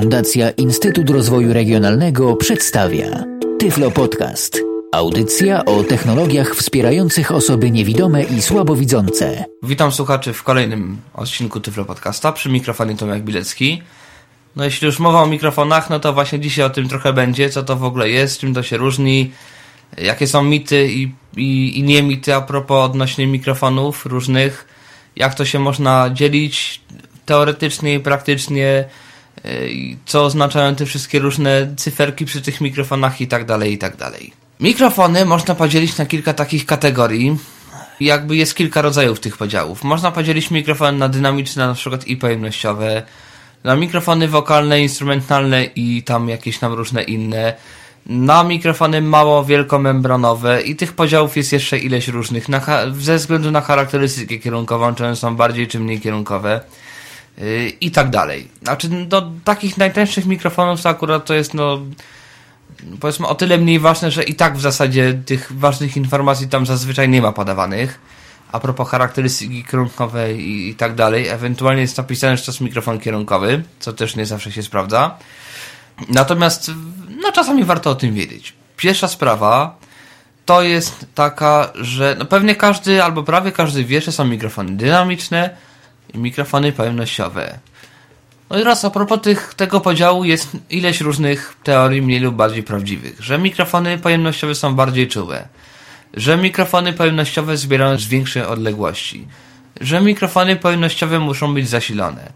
Fundacja Instytut Rozwoju Regionalnego przedstawia Tyflo Podcast. Audycja o technologiach wspierających osoby niewidome i słabowidzące. Witam słuchaczy w kolejnym odcinku Tyflo Podcasta. Przy mikrofonie Tomek Bilecki. No jeśli już mowa o mikrofonach, no to właśnie dzisiaj o tym trochę będzie, co to w ogóle jest, czym to się różni, jakie są mity i, i, i nie mity a propos odnośnie mikrofonów różnych, jak to się można dzielić teoretycznie i praktycznie, co oznaczają te wszystkie różne cyferki przy tych mikrofonach i tak dalej, i tak dalej. Mikrofony można podzielić na kilka takich kategorii. Jakby jest kilka rodzajów tych podziałów. Można podzielić mikrofony na dynamiczne na przykład i pojemnościowe, na mikrofony wokalne, instrumentalne i tam jakieś tam różne inne, na mikrofony mało wielkomembranowe i tych podziałów jest jeszcze ileś różnych na, ze względu na charakterystykę kierunkową, czy one są bardziej czy mniej kierunkowe yy, i tak dalej. Znaczy do takich najtańszych mikrofonów to akurat to jest no powiedzmy o tyle mniej ważne, że i tak w zasadzie tych ważnych informacji tam zazwyczaj nie ma podawanych a propos charakterystyki kierunkowej i, i, tak dalej. Ewentualnie jest napisane, że to jest mikrofon kierunkowy, co też nie zawsze się sprawdza. Natomiast no czasami warto o tym wiedzieć. Pierwsza sprawa to jest taka, że no pewnie każdy albo prawie każdy wie, że są mikrofony dynamiczne mikrofony pojemnościowe. No i raz a propos tych, tego podziału jest ileś różnych teorii mniej lub bardziej prawdziwych, że mikrofony pojemnościowe są bardziej czułe, że mikrofony pojemnościowe zbierają z większej odległości, że mikrofony pojemnościowe muszą być zasilone,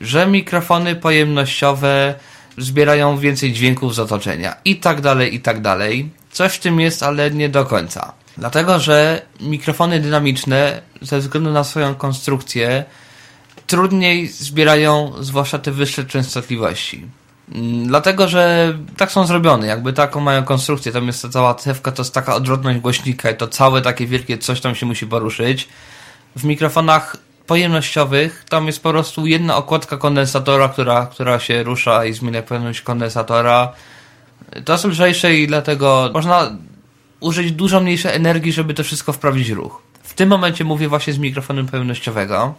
że mikrofony pojemnościowe zbierają więcej dźwięków z otoczenia i tak dalej, i tak dalej. Coś w tym jest, ale nie do końca. Dlatego, że mikrofony dynamiczne ze względu na swoją konstrukcję trudniej zbierają zwłaszcza te wyższe częstotliwości. Mm, dlatego, że tak są zrobione, jakby taką mają konstrukcję, tam jest ta cała cewka, to jest taka odwrotność głośnika i to całe takie wielkie coś tam się musi poruszyć. W mikrofonach pojemnościowych tam jest po prostu jedna okładka kondensatora, która, która się rusza i zmienia pojemność kondensatora. To jest lżejsze i dlatego można użyć dużo mniejszej energii, żeby to wszystko wprawić w ruch. W tym momencie mówię właśnie z mikrofonem pojemnościowego.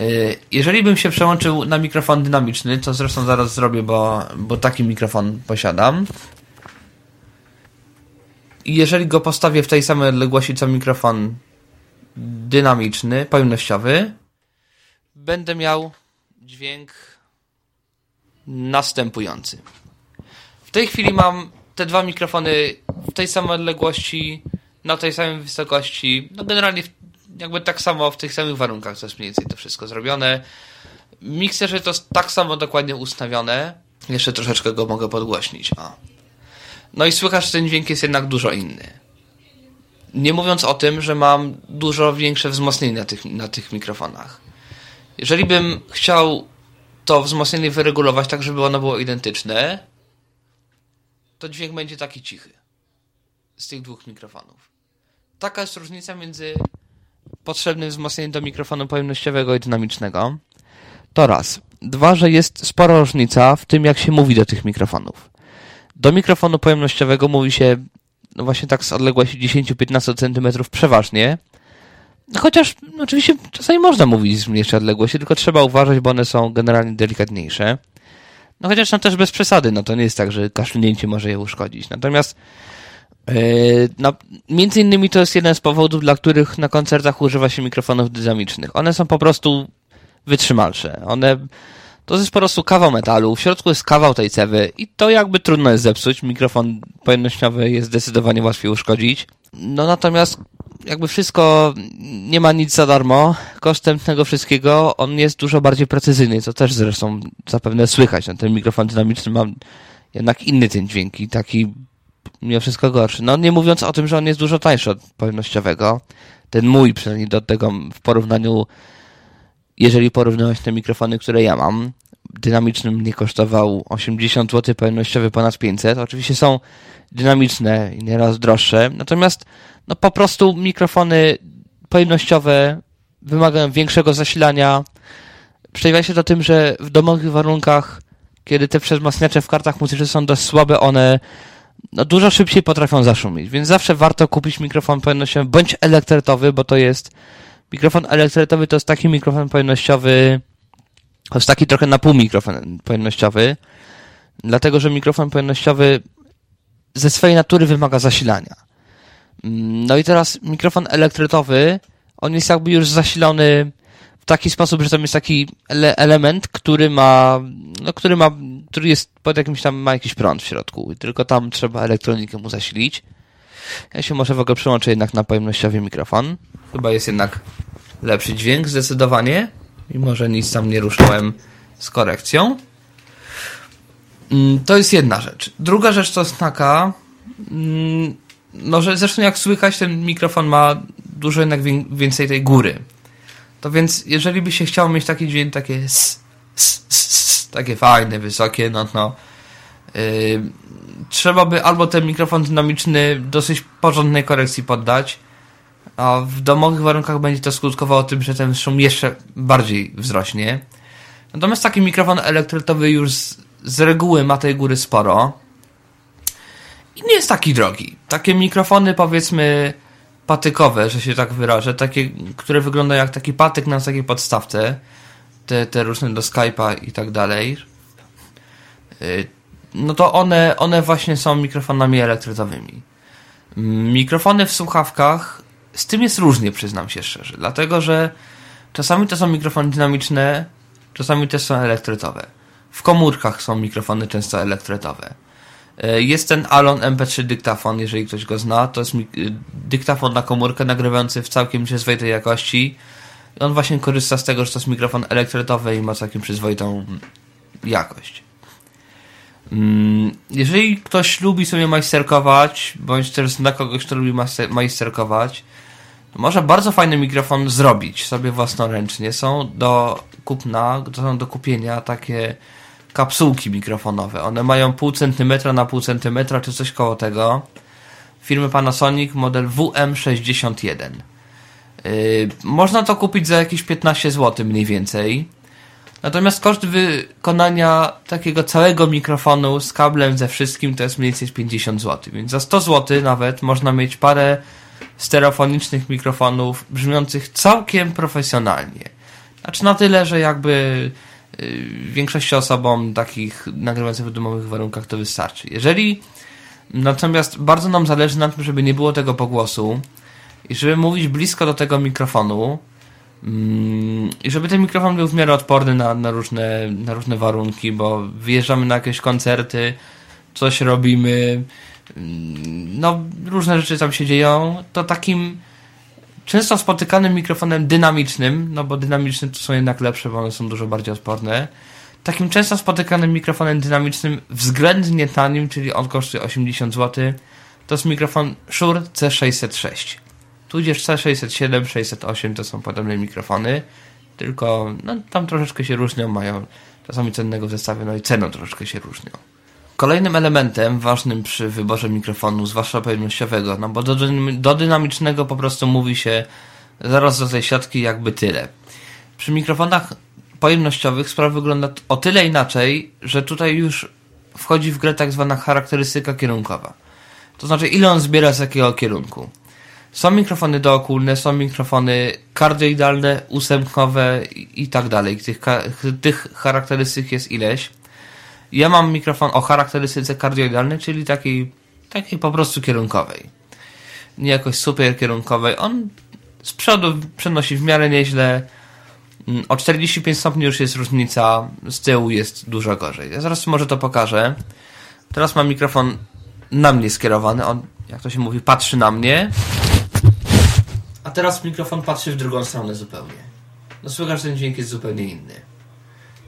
Y, jeżeli bym się przełączył na mikrofon dynamiczny, co zresztą zaraz zrobię, bo, bo taki mikrofon posiadam. Jeżeli go postawię w tej samej odległości co mikrofon dynamiczny, pojemnościowy, będę miał dźwięk następujący. W tej chwili mam te dwa mikrofony w tej samej odległości, na tej samej wysokości, no generalnie jakby tak samo w tych samych warunkach, to jest mniej więcej to wszystko zrobione. Mikserze to jest tak samo dokładnie ustawione. Jeszcze troszeczkę go mogę podgłośnić. O. No i słychać, że ten dźwięk jest jednak dużo inny. Nie mówiąc o tym, że mam dużo większe wzmocnienie na tych, na tych mikrofonach. Jeżeli bym chciał to wzmocnienie wyregulować tak, żeby ono było identyczne, to dźwięk będzie taki cichy. Z tych dwóch mikrofonów. Taka jest różnica między potrzebnym wzmocnieniem do mikrofonu pojemnościowego i dynamicznego. To raz. Dwa, że jest spora różnica w tym, jak się mówi do tych mikrofonów. Do mikrofonu pojemnościowego mówi się no właśnie tak z odległości 10-15 cm przeważnie. Chociaż no oczywiście czasami można mówić z mniejszej odległości, tylko trzeba uważać, bo one są generalnie delikatniejsze. No chociaż no też bez przesady, no to nie jest tak, że kaszlnięcie może je uszkodzić. Natomiast no, między innymi to jest jeden z powodów, dla których na koncertach używa się mikrofonów dynamicznych. One są po prostu wytrzymalsze. One to jest po prostu kawał metalu, w środku jest kawał tej cewy i to jakby trudno jest zepsuć. Mikrofon pojemnościowy jest zdecydowanie łatwiej uszkodzić. No natomiast jakby wszystko nie ma nic za darmo. Kosztem tego wszystkiego on jest dużo bardziej precyzyjny, co też zresztą zapewne słychać. No, ten mikrofon dynamiczny ma jednak inny ten dźwięk i taki mimo wszystko gorszy. No nie mówiąc o tym, że on jest dużo tańszy od pojemnościowego. Ten mój przynajmniej do tego w porównaniu jeżeli porównywać te mikrofony, które ja mam, dynamiczny mnie kosztował 80 zł, pojemnościowy ponad 500. Oczywiście są dynamiczne i nieraz droższe, natomiast no po prostu mikrofony pojemnościowe wymagają większego zasilania. Przejawia się to tym, że w domowych warunkach, kiedy te wzmacniacze w kartach muzycznych są dość słabe, one no, dużo szybciej potrafią zaszumić, więc zawsze warto kupić mikrofon pojemnościowy bądź elektretowy, bo to jest Mikrofon elektretowy to jest taki mikrofon pojemnościowy, To jest taki trochę na pół mikrofon pojemnościowy, dlatego że mikrofon pojemnościowy ze swojej natury wymaga zasilania. Mm, no i teraz mikrofon elektrytowy, on jest jakby już zasilony taki sposób, że tam jest taki ele element, który ma, no, który ma, który jest pod jakimś tam, ma jakiś prąd w środku. Tylko tam trzeba elektronikę mu zasilić. Ja się może w ogóle przyłączę jednak na pojemnościowy mikrofon. Chyba jest jednak lepszy dźwięk zdecydowanie. Mimo, że nic tam nie ruszałem z korekcją. Mm, to jest jedna rzecz. Druga rzecz to jest taka, mm, no że zresztą jak słychać, ten mikrofon ma dużo jednak więcej tej góry. To więc, jeżeli by się chciało mieć taki dźwięk, takie s, s, s, takie fajne, wysokie, no to yy, trzeba by albo ten mikrofon dynamiczny dosyć porządnej korekcji poddać, a w domowych warunkach będzie to skutkowało tym, że ten szum jeszcze bardziej wzrośnie. Natomiast taki mikrofon elektrotowy już z, z reguły ma tej góry sporo i nie jest taki drogi. Takie mikrofony powiedzmy patykowe, że się tak wyrażę, takie, które wyglądają jak taki patyk na takiej podstawce, te, te różne do Skype'a i tak dalej, y, no to one, one właśnie są mikrofonami elektrotowymi. Mikrofony w słuchawkach, z tym jest różnie, przyznam się szczerze, dlatego że czasami to są mikrofony dynamiczne, czasami też są elektrotowe. W komórkach są mikrofony często elektrotowe. E, jest ten Alon MP3 dyktafon, jeżeli ktoś go zna. To jest dyktafon na komórkę nagrywający w całkiem przyzwoitej jakości. On właśnie korzysta z tego, że to jest mikrofon elektrotowy i ma całkiem przyzwoitą jakość. Mm, jeżeli ktoś lubi sobie majsterkować, bądź też zna kogoś, kto lubi majsterkować, to może bardzo fajny mikrofon zrobić sobie własnoręcznie. Są do kupna, są do kupienia takie kapsułki mikrofonowe. One mają pół centymetra na pół centymetra, czy coś koło tego. Firmy Panasonic, model WM61. Yy, można to kupić za jakieś 15 zł mniej więcej. Natomiast koszt wykonania takiego całego mikrofonu z kablem ze wszystkim to jest mniej więcej 50 zł. Więc za 100 zł nawet można mieć parę stereofonicznych mikrofonów brzmiących całkiem profesjonalnie. Znaczy na tyle, że jakby y, większości osobom takich nagrywających w domowych warunkach to wystarczy. Jeżeli natomiast bardzo nam zależy na tym, żeby nie było tego pogłosu i żeby mówić blisko do tego mikrofonu, Mm, I żeby ten mikrofon był w miarę odporny na, na, różne, na różne warunki, bo wyjeżdżamy na jakieś koncerty, coś robimy, mm, no różne rzeczy tam się dzieją, to takim często spotykanym mikrofonem dynamicznym, no bo dynamiczne to są jednak lepsze, bo one są dużo bardziej odporne, takim często spotykanym mikrofonem dynamicznym względnie tanim, czyli on kosztuje 80 zł, to jest mikrofon Shure C606 tudzież C607, 608 to są podobne mikrofony, tylko no, tam troszeczkę się różnią, mają czasami cennego w zestawie, no i ceną troszeczkę się różnią. Kolejnym elementem ważnym przy wyborze mikrofonu, zwłaszcza pojemnościowego, no bo do, do dynamicznego po prostu mówi się zaraz do tej siatki jakby tyle. Przy mikrofonach pojemnościowych sprawa wygląda o tyle inaczej, że tutaj już wchodzi w grę tak zwana charakterystyka kierunkowa. To znaczy, ile on zbiera z jakiego kierunku. Są mikrofony dookólne, są mikrofony kardioidalne, ósemkowe i, i tak dalej. Tych, tych charakterystyk jest ileś. Ja mam mikrofon o charakterystyce kardioidalnej, czyli takiej, takiej po prostu kierunkowej. Nie jakoś super kierunkowej. On z przodu przenosi w miarę nieźle. Mm, o 45 stopni już jest różnica, z tyłu jest dużo gorzej. Ja zaraz może to pokażę. Teraz mam mikrofon na mnie skierowany. On, jak to się mówi, patrzy na mnie. A teraz mikrofon patrzy w drugą stronę zupełnie. No słychać, ten dźwięk jest zupełnie inny.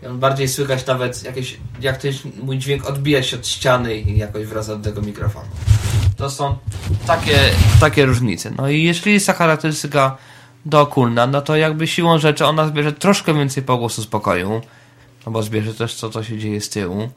I on bardziej słychać nawet jakieś, jak ten mój dźwięk odbija się od ściany i jakoś wraca do tego mikrofonu. To są takie, takie różnice. No i jeśli jest ta charakterystyka dookólna, no to jakby siłą rzeczy ona zbierze troszkę więcej pogłosu spokoju, no bo zbierze też co to się dzieje z tyłu.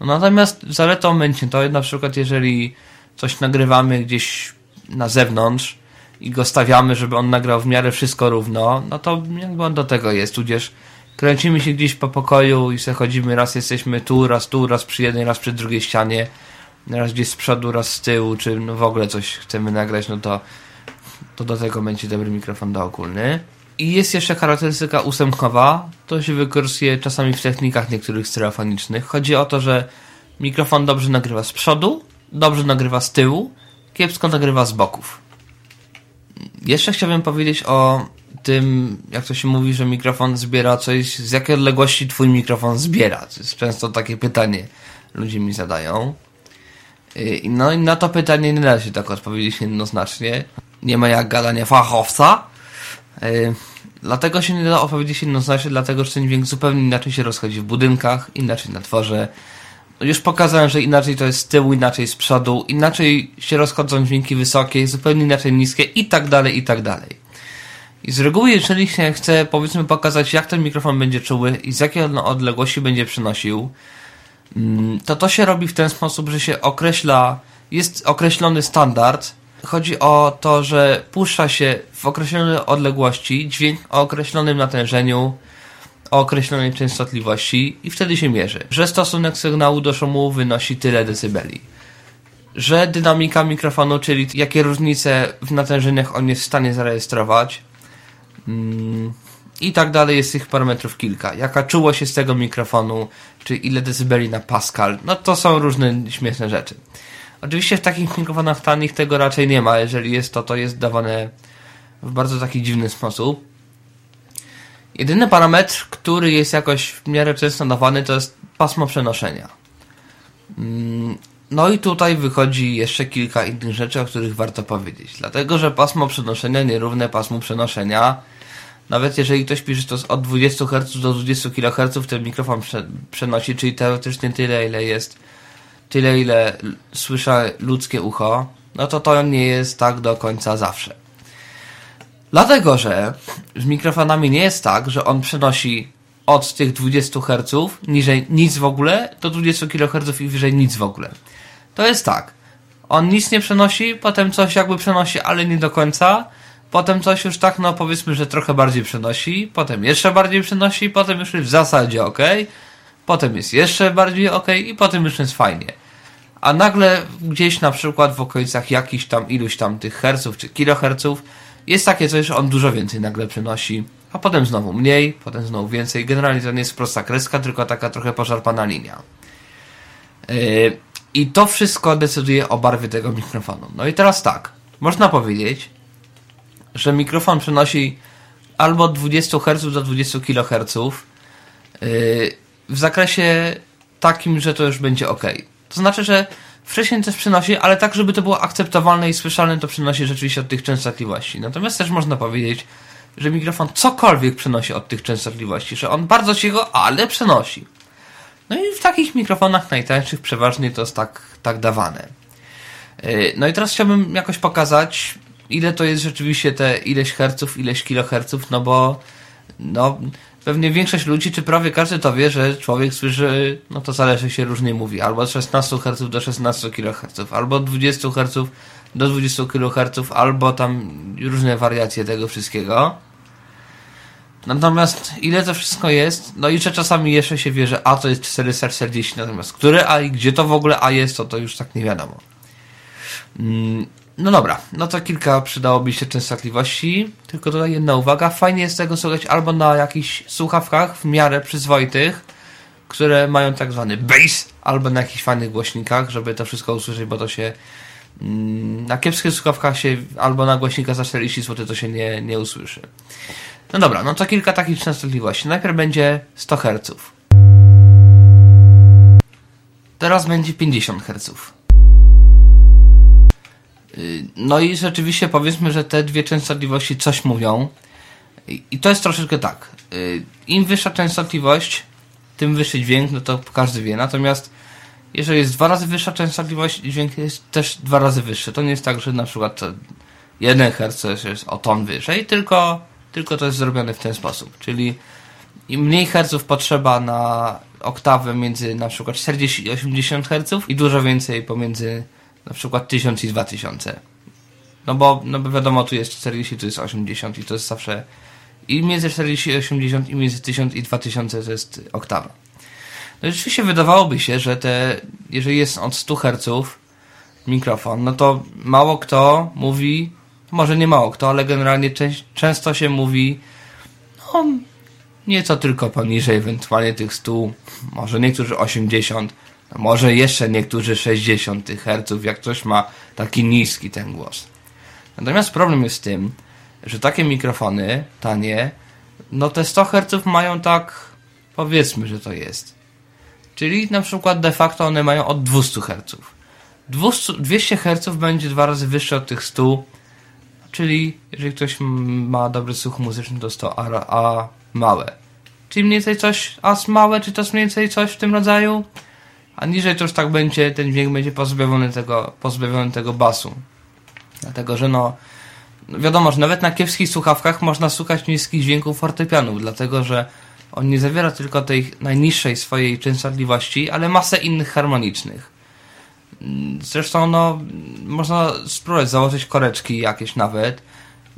No natomiast zaletą będzie to na przykład jeżeli coś nagrywamy gdzieś na zewnątrz, i go stawiamy, żeby on nagrał w miarę wszystko równo, no to jakby on do tego jest, tudzież kręcimy się gdzieś po pokoju i sobie chodzimy, raz jesteśmy tu, raz tu, raz przy jednej, raz przy drugiej ścianie, raz gdzieś z przodu, raz z tyłu, czy no w ogóle coś chcemy nagrać, no to, to do tego będzie dobry mikrofon dookólny. I jest jeszcze charakterystyka ósemkowa. To się wykorzystuje czasami w technikach niektórych stereofonicznych. Chodzi o to, że mikrofon dobrze nagrywa z przodu, dobrze nagrywa z tyłu, kiepsko nagrywa z boków. Jeszcze chciałbym powiedzieć o tym, jak to się mówi, że mikrofon zbiera coś, z jakiej odległości twój mikrofon zbiera. To jest często takie pytanie ludzie mi zadają. No i na to pytanie nie da się tak odpowiedzieć jednoznacznie. Nie ma jak gadanie fachowca. Dlatego się nie da odpowiedzieć jednoznacznie, dlatego że ten dźwięk zupełnie inaczej się rozchodzi w budynkach, inaczej na dworze. Już pokazałem, że inaczej to jest z tyłu, inaczej z przodu, inaczej się rozchodzą dźwięki wysokie, zupełnie inaczej niskie i tak dalej, i tak dalej. I z reguły, jeżeli się chce, powiedzmy, pokazać, jak ten mikrofon będzie czuły i z jakiej odległości będzie przynosił, mm, to to się robi w ten sposób, że się określa, jest określony standard. Chodzi o to, że puszcza się w określonej odległości dźwięk o określonym natężeniu, o określonej częstotliwości i wtedy się mierzy, że stosunek sygnału do szumu wynosi tyle decybeli. Że dynamika mikrofonu, czyli jakie różnice w natężeniach on jest w stanie zarejestrować, I tak dalej, jest tych parametrów kilka. Jaka czułość jest tego mikrofonu, czy ile decybeli na Pascal, no to są różne śmieszne rzeczy. Oczywiście w takich mikrofonach tanich tego raczej nie ma, jeżeli jest to, to jest dawane w bardzo taki dziwny sposób. Jedyny parametr, który jest jakoś w miarę często dawany, to jest pasmo przenoszenia. Mm, no i tutaj wychodzi jeszcze kilka innych rzeczy, o których warto powiedzieć. Dlatego, że pasmo przenoszenia nierówne pasmu przenoszenia nawet jeżeli ktoś pisze to od 20 Hz do 20 kHz, ten mikrofon prze, przenosi, czyli teoretycznie tyle, ile jest, tyle, ile słysza ludzkie ucho, no to to nie jest tak do końca zawsze. Dlatego, że z mikrofonami nie jest tak, że on przenosi od tych 20 Hz niżej nic w ogóle do 20 kHz i wyżej nic w ogóle. To jest tak. On nic nie przenosi, potem coś jakby przenosi, ale nie do końca, potem coś już tak, no powiedzmy, że trochę bardziej przenosi, potem jeszcze bardziej przenosi, potem już jest w zasadzie ok, potem jest jeszcze bardziej ok i potem już jest fajnie. A nagle gdzieś na przykład w okolicach jakichś tam iluś tam tych herców czy kiloherców jest takie coś, że on dużo więcej nagle przenosi, a potem znowu mniej, potem znowu więcej. Generalnie to nie jest prosta kreska, tylko taka trochę poszarpana linia. Yy, I to wszystko decyduje o barwie tego mikrofonu. No i teraz tak, można powiedzieć, że mikrofon przenosi albo od 20 Hz do 20 kHz yy, w zakresie takim, że to już będzie ok. To znaczy, że wcześniej też przenosi, ale tak, żeby to było akceptowalne i słyszalne, to przenosi rzeczywiście od tych częstotliwości. Natomiast też można powiedzieć, że mikrofon cokolwiek przenosi od tych częstotliwości, że on bardzo cicho, ale przenosi. No i w takich mikrofonach najtańszych przeważnie to jest tak, tak dawane. Yy, no i teraz chciałbym jakoś pokazać, ile to jest rzeczywiście te ileś herców, ileś kiloherców, no bo no, pewnie większość ludzi, czy prawie każdy to wie, że człowiek słyszy, no to zależy się różnie mówi, albo od 16 Hz do 16 kHz, albo od 20 Hz do 20 kHz, albo tam różne wariacje tego wszystkiego. Natomiast ile to wszystko jest, no i że czasami jeszcze się wie, że A to jest 440, natomiast które A i gdzie to w ogóle A jest, to to już tak nie wiadomo. Mm, no dobra, no to kilka przydałoby się częstotliwości, tylko tutaj jedna uwaga, fajnie jest tego słuchać albo na jakichś słuchawkach w miarę przyzwoitych, które mają tak zwany bass, albo na jakichś fajnych głośnikach, żeby to wszystko usłyszeć, bo to się mm, na kiepskich słuchawkach się, albo na głośnikach za 40 zł to się nie, nie usłyszy. No dobra, no to kilka takich częstotliwości. Najpierw będzie 100 Hz. Teraz będzie 50 Hz. Y, no i rzeczywiście powiedzmy, że te dwie częstotliwości coś mówią. I to jest troszeczkę tak. Y, Im wyższa częstotliwość, tym wyższy dźwięk, no to każdy wie. Natomiast jeżeli jest dwa razy wyższa częstotliwość, dźwięk jest też dwa razy wyższy. To nie jest tak, że na przykład 1 Hz jest o ton wyżej, tylko, tylko to jest zrobione w ten sposób. Czyli im mniej herców potrzeba na oktawę między na przykład 40 i 80 Hz i dużo więcej pomiędzy na przykład 1000 i 2000. No bo, no bo wiadomo, tu jest 40, tu jest 80 i to jest zawsze i między 40 i 80 i między 1000 i 2000 to jest oktawa. No rzeczywiście wydawałoby się, że te, jeżeli jest od 100 Hz mikrofon, no to mało kto mówi, może nie mało kto, ale generalnie często się mówi no nieco tylko poniżej ewentualnie tych 100, może niektórzy 80, może jeszcze niektórzy 60 Hz, jak ktoś ma taki niski ten głos. Natomiast problem jest w tym, że takie mikrofony tanie, no te 100 Hz mają tak, powiedzmy, że to jest. Czyli na przykład de facto one mają od 200 Hz. 200 Hz będzie dwa razy wyższe od tych 100, czyli jeżeli ktoś ma dobry słuch muzyczny, to 100 a, a małe. Czyli mniej więcej coś a małe, czy to jest mniej więcej coś w tym rodzaju? A niżej to już tak będzie, ten dźwięk będzie pozbawiony tego, pozbawiony tego basu. Dlatego, że no, wiadomo, że nawet na kiepskich słuchawkach można słuchać niskich dźwięków fortepianów, dlatego, że on nie zawiera tylko tej najniższej swojej częstotliwości, ale masę innych harmonicznych. Zresztą, no, można spróbować założyć koreczki jakieś nawet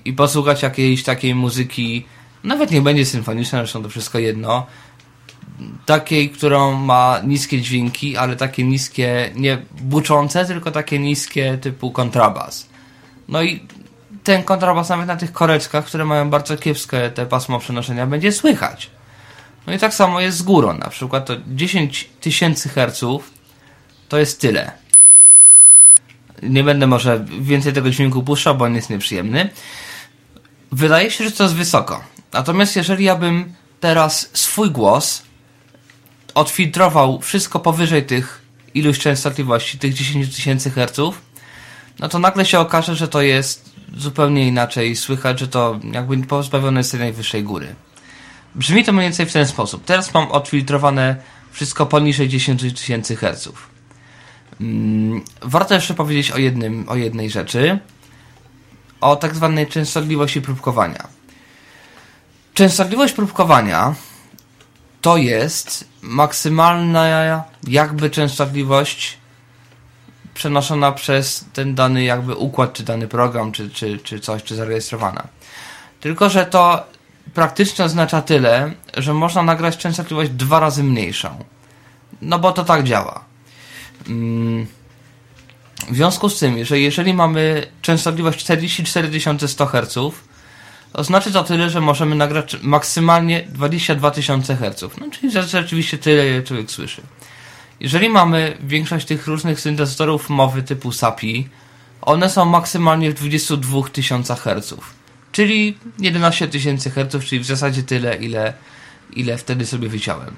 i posłuchać jakiejś takiej muzyki, nawet nie będzie symfoniczna, zresztą to wszystko jedno, takiej, którą ma niskie dźwięki, ale takie niskie, nie buczące, tylko takie niskie typu kontrabas. No i ten kontrabas nawet na tych koreczkach, które mają bardzo kiepskie te pasmo przenoszenia, będzie słychać. No i tak samo jest z górą. Na przykład to 10 tysięcy herców to jest tyle. Nie będę może więcej tego dźwięku puszczał, bo on jest nieprzyjemny. Wydaje się, że to jest wysoko. Natomiast jeżeli ja bym teraz swój głos odfiltrował wszystko powyżej tych iluś częstotliwości, tych 10 tysięcy herców, no to nagle się okaże, że to jest zupełnie inaczej. Słychać, że to jakby pozbawione jest tej najwyższej góry. Brzmi to mniej więcej w ten sposób. Teraz mam odfiltrowane wszystko poniżej 10 tysięcy herców. Hmm, warto jeszcze powiedzieć o, jednym, o jednej rzeczy. O tak zwanej częstotliwości próbkowania. Częstotliwość próbkowania to jest maksymalna jakby częstotliwość przenoszona przez ten dany jakby układ, czy dany program, czy, czy, czy coś, czy zarejestrowana. Tylko, że to praktycznie oznacza tyle, że można nagrać częstotliwość dwa razy mniejszą. No bo to tak działa. Mm. W związku z tym, że jeżeli mamy częstotliwość 44 100 Hz, to znaczy to tyle, że możemy nagrać maksymalnie 22 000 Hz. No, czyli rzeczywiście tyle, ile człowiek słyszy. Jeżeli mamy większość tych różnych syntezatorów mowy typu SAPI, one są maksymalnie w 22 000 Hz. Czyli 11 000 Hz, czyli w zasadzie tyle, ile, ile wtedy sobie wyciąłem.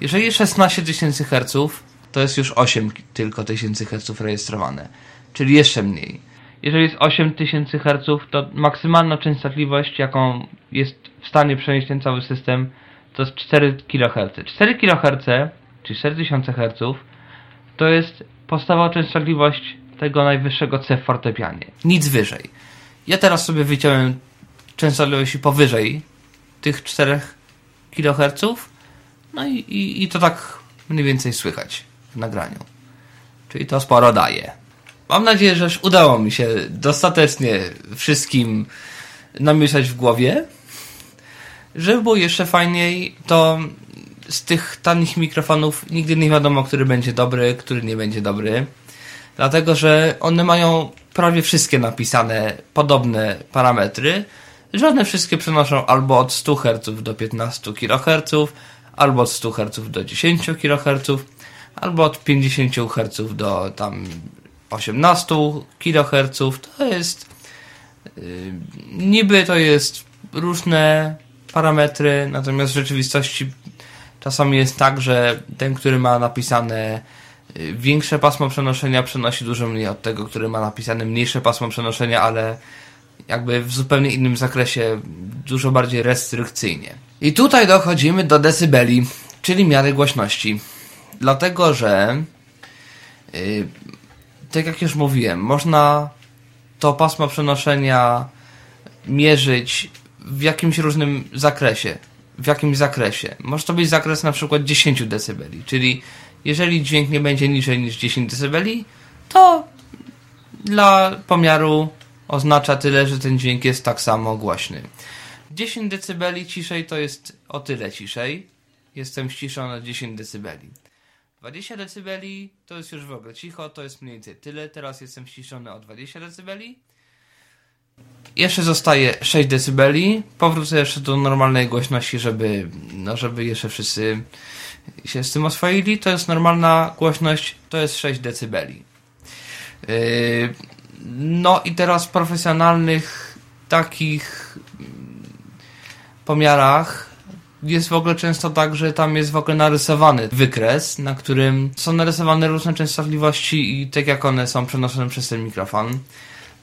Jeżeli 16 000 Hz, to jest już 8 tylko tysięcy Hz rejestrowane, czyli jeszcze mniej. Jeżeli jest 8000 Hz, to maksymalna częstotliwość, jaką jest w stanie przenieść ten cały system, to jest 4 kHz. 4 kHz, czyli 4000 Hz, to jest podstawowa częstotliwość tego najwyższego C w fortepianie. Nic wyżej. Ja teraz sobie wyciąłem częstotliwości powyżej tych 4 kHz, no i, i, i to tak mniej więcej słychać w nagraniu. Czyli to sporo daje. Mam nadzieję, że już udało mi się dostatecznie wszystkim namieszać w głowie. Żeby było jeszcze fajniej, to z tych tanich mikrofonów nigdy nie wiadomo, który będzie dobry, który nie będzie dobry. Dlatego, że one mają prawie wszystkie napisane podobne parametry, że one wszystkie przenoszą albo od 100 Hz do 15 kHz, albo od 100 Hz do 10 kHz, albo od 50 Hz do tam 18 kHz. To jest yy, niby to jest różne parametry, natomiast w rzeczywistości czasami jest tak, że ten, który ma napisane yy, większe pasmo przenoszenia przenosi dużo mniej od tego, który ma napisane mniejsze pasmo przenoszenia, ale jakby w zupełnie innym zakresie, dużo bardziej restrykcyjnie. I tutaj dochodzimy do decybeli, czyli miary głośności. Dlatego, że yy, tak jak już mówiłem, można to pasmo przenoszenia mierzyć w jakimś różnym zakresie. W jakimś zakresie. Może to być zakres na przykład 10 dB, czyli jeżeli dźwięk nie będzie niżej niż 10 dB, to dla pomiaru oznacza tyle, że ten dźwięk jest tak samo głośny. 10 dB ciszej to jest o tyle ciszej. Jestem ściszony o 10 dB. 20 dB to jest już w ogóle cicho, to jest mniej więcej tyle. Teraz jestem ściszony o 20 dB. jeszcze zostaje 6 dB. Powrócę jeszcze do normalnej głośności, żeby, no, żeby jeszcze wszyscy się z tym oswoili. To jest normalna głośność, to jest 6 dB. Yy, no i teraz w profesjonalnych takich pomiarach jest w ogóle często tak, że tam jest w ogóle narysowany wykres, na którym są narysowane różne częstotliwości i tak jak one są przenoszone przez ten mikrofon.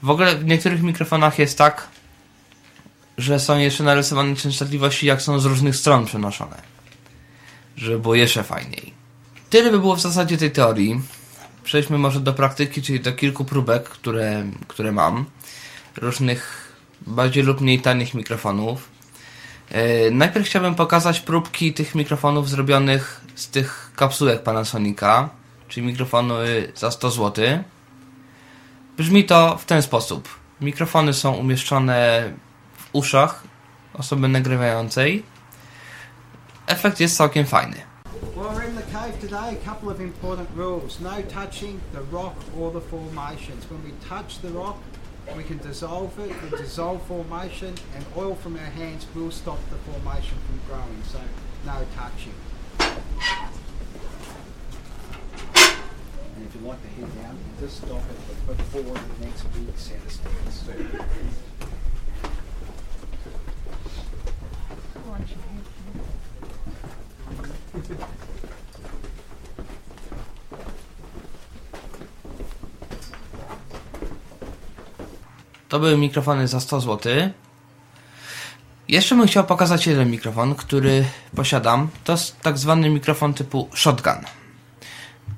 W ogóle w niektórych mikrofonach jest tak, że są jeszcze narysowane częstotliwości, jak są z różnych stron przenoszone. Żeby było jeszcze fajniej. Tyle by było w zasadzie tej teorii. Przejdźmy może do praktyki, czyli do kilku próbek, które, które mam. Różnych bardziej lub mniej tanich mikrofonów. Yy, najpierw chciałbym pokazać próbki tych mikrofonów zrobionych z tych kapsułek Panasonica, czyli mikrofony za 100 zł. Brzmi to w ten sposób. Mikrofony są umieszczone w uszach osoby nagrywającej. Efekt jest całkiem fajny. Today. A couple of important rules. No touching the rock or the formations. When we touch the rock, we can dissolve it, the dissolve formation, and oil from our hands will stop the formation from growing. So, no touching. And if you like to head down, just stop it before the next big set of stairs. To były mikrofony za 100 zł. Jeszcze bym chciał pokazać jeden mikrofon, który posiadam. To jest tak zwany mikrofon typu shotgun.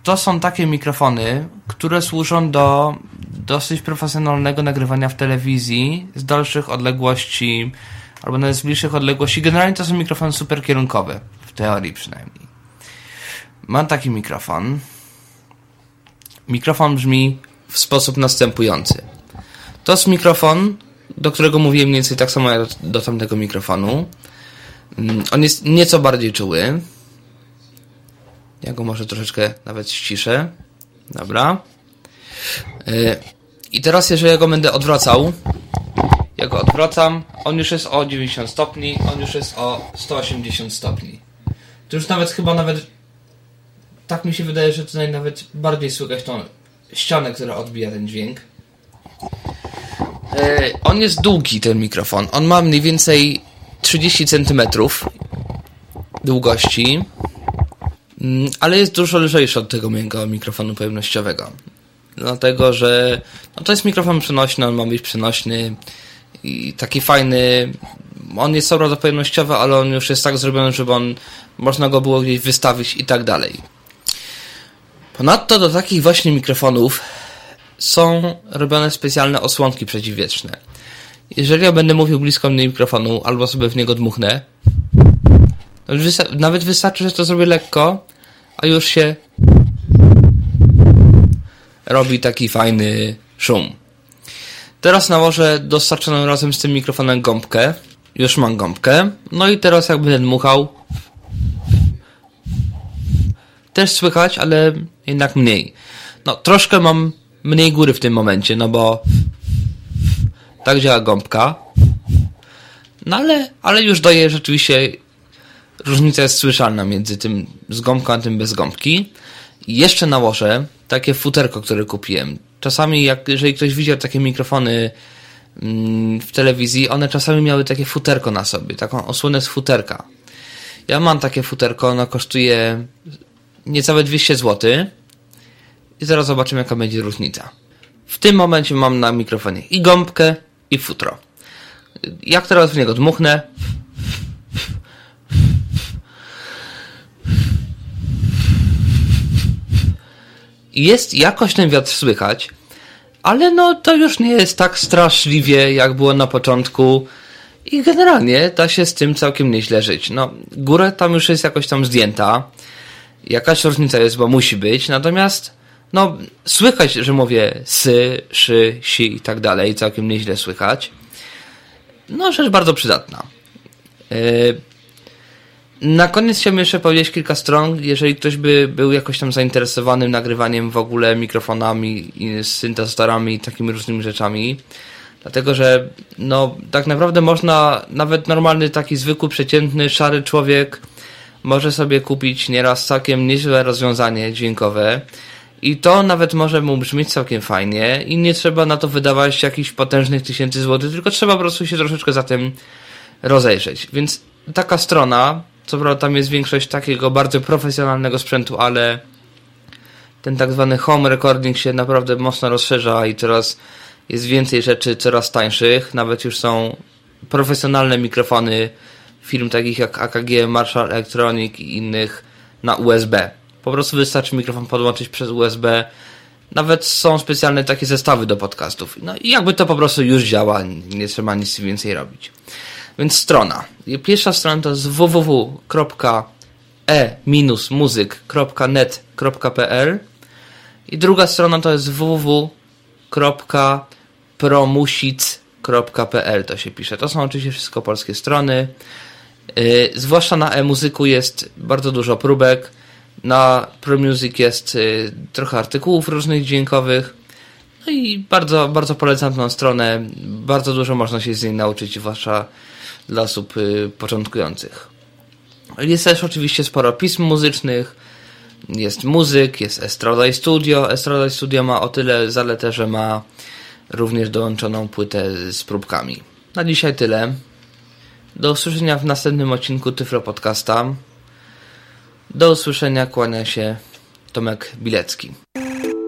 To są takie mikrofony, które służą do dosyć profesjonalnego nagrywania w telewizji z dalszych odległości albo nawet z bliższych odległości. Generalnie to są mikrofony super kierunkowe, w teorii przynajmniej. Mam taki mikrofon. Mikrofon brzmi w sposób następujący. To jest mikrofon, do którego mówiłem mniej więcej tak samo jak do tamtego mikrofonu. Mm, on jest nieco bardziej czuły. Ja go może troszeczkę nawet ściszę. Dobra. Y, I teraz jeżeli ja go będę odwracał, ja go odwracam, on już jest o 90 stopni, on już jest o 180 stopni. To już nawet chyba nawet tak mi się wydaje, że tutaj nawet bardziej słychać tą ścianę, która odbija ten dźwięk. E, on jest długi, ten mikrofon. On ma mniej więcej 30 cm długości, mm, ale jest dużo lżejszy od tego mojego mikrofonu pojemnościowego. Dlatego, że no to jest mikrofon przenośny, on ma być przenośny i taki fajny. On jest co prawda pojemnościowy, ale on już jest tak zrobiony, żeby on można go było gdzieś wystawić i tak dalej. Ponadto do takich właśnie mikrofonów są robione specjalne osłonki przeciwwietrzne. Jeżeli ja będę mówił blisko mnie mikrofonu, albo sobie w niego dmuchnę, nawet wystarczy, że to zrobię lekko, a już się robi taki fajny szum. Teraz nałożę dostarczoną razem z tym mikrofonem gąbkę. Już mam gąbkę. No i teraz jak będę dmuchał, też słychać, ale jednak mniej. No, troszkę mam mniej góry w tym momencie, no bo tak działa gąbka. No ale, ale już daje rzeczywiście różnica jest słyszalna między tym z gąbką a tym bez gąbki. I jeszcze nałożę takie futerko, które kupiłem. Czasami, jak, jeżeli ktoś widział takie mikrofony mm, w telewizji, one czasami miały takie futerko na sobie, taką osłonę z futerka. Ja mam takie futerko, ono kosztuje niecałe 200 zł. I zaraz zobaczymy, jaka będzie różnica. W tym momencie mam na mikrofonie i gąbkę, i futro. Jak teraz w niego dmuchnę, jest jakoś ten wiatr słychać, ale no to już nie jest tak straszliwie, jak było na początku. I generalnie da się z tym całkiem nieźle żyć. No, góra tam już jest jakoś tam zdjęta. Jakaś różnica jest, bo musi być. Natomiast no, słychać, że mówię sy, szy, si i tak dalej, całkiem nieźle słychać. No, rzecz bardzo przydatna. Yy, na koniec chciałbym jeszcze powiedzieć kilka stron. Jeżeli ktoś by był jakoś tam zainteresowany nagrywaniem w ogóle mikrofonami, syntezatorami i takimi różnymi rzeczami, Dlatego, że no, tak naprawdę można, nawet normalny, taki zwykły, przeciętny, szary człowiek może sobie kupić nieraz całkiem niezłe rozwiązanie dźwiękowe i to nawet może mu brzmieć całkiem fajnie i nie trzeba na to wydawać jakichś potężnych tysięcy złotych, tylko trzeba po prostu się troszeczkę za tym rozejrzeć. Więc taka strona, co prawda tam jest większość takiego bardzo profesjonalnego sprzętu, ale ten tak zwany home recording się naprawdę mocno rozszerza i teraz jest więcej rzeczy coraz tańszych, nawet już są profesjonalne mikrofony firm takich jak AKG, Marshall Electronic i innych na USB. Po prostu wystarczy mikrofon podłączyć przez USB. Nawet są specjalne takie zestawy do podcastów. No i jakby to po prostu już działa, nie trzeba nic więcej robić. Więc strona. Pierwsza strona to jest www.e-muzyk.net.pl i druga strona to jest www.promusic.pl to się pisze. To są oczywiście wszystko polskie strony. Yy, zwłaszcza na e-muzyku jest bardzo dużo próbek. Na ProMusic jest yy, trochę artykułów różnych dźwiękowych. No i bardzo, bardzo polecam tę stronę. Bardzo dużo można się z niej nauczyć, zwłaszcza dla osób yy, początkujących. Jest też oczywiście sporo pism muzycznych, jest muzyk, jest Estrada Studio. Estrada Studio ma o tyle zaletę, że ma również dołączoną płytę z próbkami. Na dzisiaj tyle. Do usłyszenia w następnym odcinku Tyflo Podcasta. Do usłyszenia, kłania się Tomek Bilecki.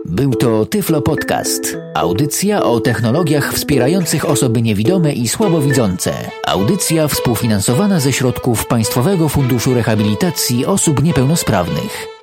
Był to Tyflo Podcast. Audycja o technologiach wspierających osoby niewidome i słabowidzące. Audycja współfinansowana ze środków Państwowego Funduszu Rehabilitacji Osób Niepełnosprawnych.